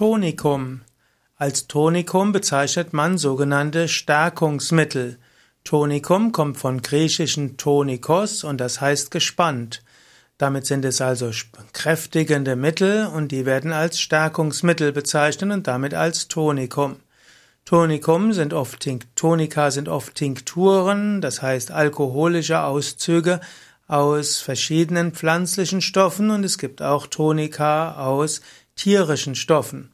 Tonikum. Als Tonikum bezeichnet man sogenannte Stärkungsmittel. Tonikum kommt von griechischen tonikos und das heißt gespannt. Damit sind es also kräftigende Mittel und die werden als Stärkungsmittel bezeichnet und damit als Tonikum. Tonikum sind oft Tonika sind oft Tinkturen, das heißt alkoholische Auszüge aus verschiedenen pflanzlichen Stoffen und es gibt auch Tonika aus tierischen Stoffen.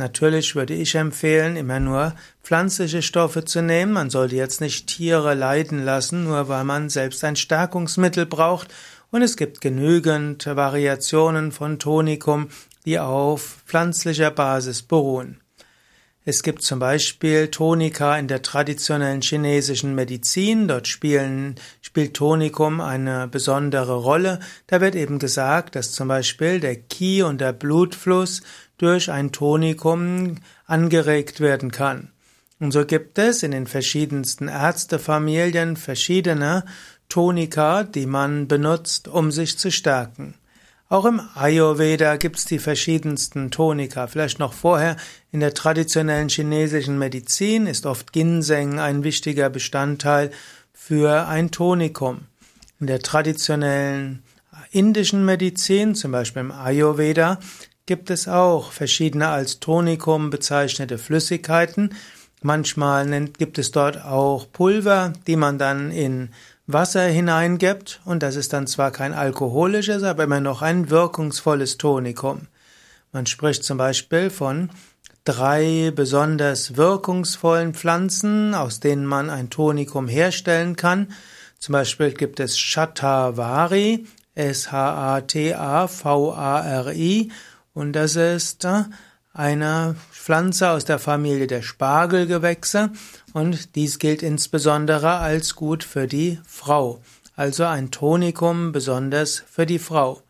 Natürlich würde ich empfehlen, immer nur pflanzliche Stoffe zu nehmen. Man sollte jetzt nicht Tiere leiden lassen, nur weil man selbst ein Stärkungsmittel braucht. Und es gibt genügend Variationen von Tonikum, die auf pflanzlicher Basis beruhen. Es gibt zum Beispiel Tonika in der traditionellen chinesischen Medizin. Dort spielen, spielt Tonikum eine besondere Rolle. Da wird eben gesagt, dass zum Beispiel der Qi und der Blutfluss durch ein Tonikum angeregt werden kann. Und so gibt es in den verschiedensten Ärztefamilien verschiedene Tonika, die man benutzt, um sich zu stärken. Auch im Ayurveda gibt's die verschiedensten Tonika. Vielleicht noch vorher in der traditionellen chinesischen Medizin ist oft Ginseng ein wichtiger Bestandteil für ein Tonikum. In der traditionellen indischen Medizin, zum Beispiel im Ayurveda, gibt es auch verschiedene als Tonikum bezeichnete Flüssigkeiten. Manchmal gibt es dort auch Pulver, die man dann in Wasser hineingibt und das ist dann zwar kein alkoholisches, aber immer noch ein wirkungsvolles Tonikum. Man spricht zum Beispiel von drei besonders wirkungsvollen Pflanzen, aus denen man ein Tonikum herstellen kann. Zum Beispiel gibt es Shatavari, S-H-A-T-A-V-A-R-I, und das ist äh, eine Pflanze aus der Familie der Spargelgewächse und dies gilt insbesondere als gut für die Frau, also ein Tonikum besonders für die Frau.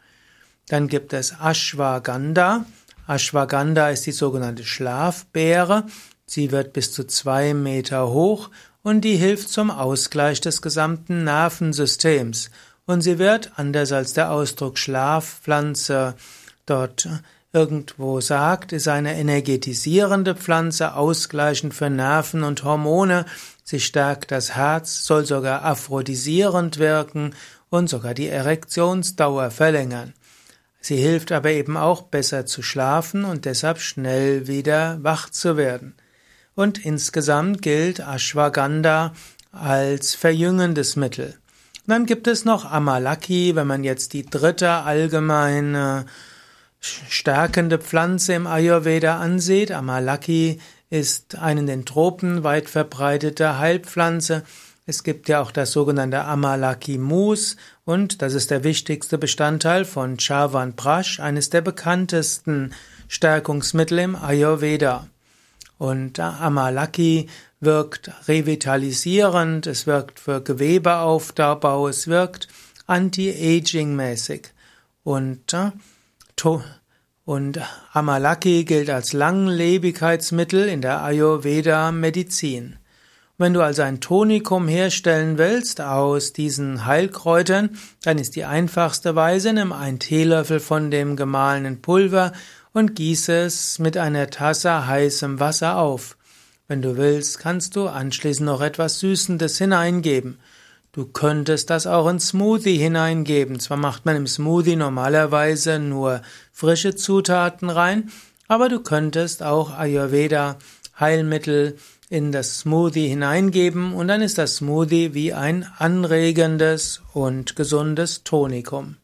Dann gibt es Ashwagandha. Ashwagandha ist die sogenannte Schlafbeere. Sie wird bis zu zwei Meter hoch und die hilft zum Ausgleich des gesamten Nervensystems. Und sie wird, anders als der Ausdruck Schlafpflanze dort irgendwo sagt, ist eine energetisierende Pflanze, ausgleichend für Nerven und Hormone. Sie stärkt das Herz, soll sogar aphrodisierend wirken und sogar die Erektionsdauer verlängern. Sie hilft aber eben auch besser zu schlafen und deshalb schnell wieder wach zu werden. Und insgesamt gilt Ashwagandha als verjüngendes Mittel. dann gibt es noch Amalaki, wenn man jetzt die dritte allgemeine stärkende Pflanze im Ayurveda ansieht. Amalaki ist eine in den Tropen weit verbreitete Heilpflanze. Es gibt ja auch das sogenannte Amalaki-Mus und das ist der wichtigste Bestandteil von Chavan Prash, eines der bekanntesten Stärkungsmittel im Ayurveda. Und Amalaki wirkt revitalisierend, es wirkt für Gewebeaufbau, es wirkt anti-aging-mäßig. Und äh, und Amalaki gilt als Langlebigkeitsmittel in der Ayurveda-Medizin. Wenn du also ein Tonikum herstellen willst aus diesen Heilkräutern, dann ist die einfachste Weise, nimm einen Teelöffel von dem gemahlenen Pulver und gieße es mit einer Tasse heißem Wasser auf. Wenn du willst, kannst du anschließend noch etwas Süßendes hineingeben. Du könntest das auch in Smoothie hineingeben. Zwar macht man im Smoothie normalerweise nur frische Zutaten rein, aber du könntest auch Ayurveda Heilmittel in das Smoothie hineingeben und dann ist das Smoothie wie ein anregendes und gesundes Tonikum.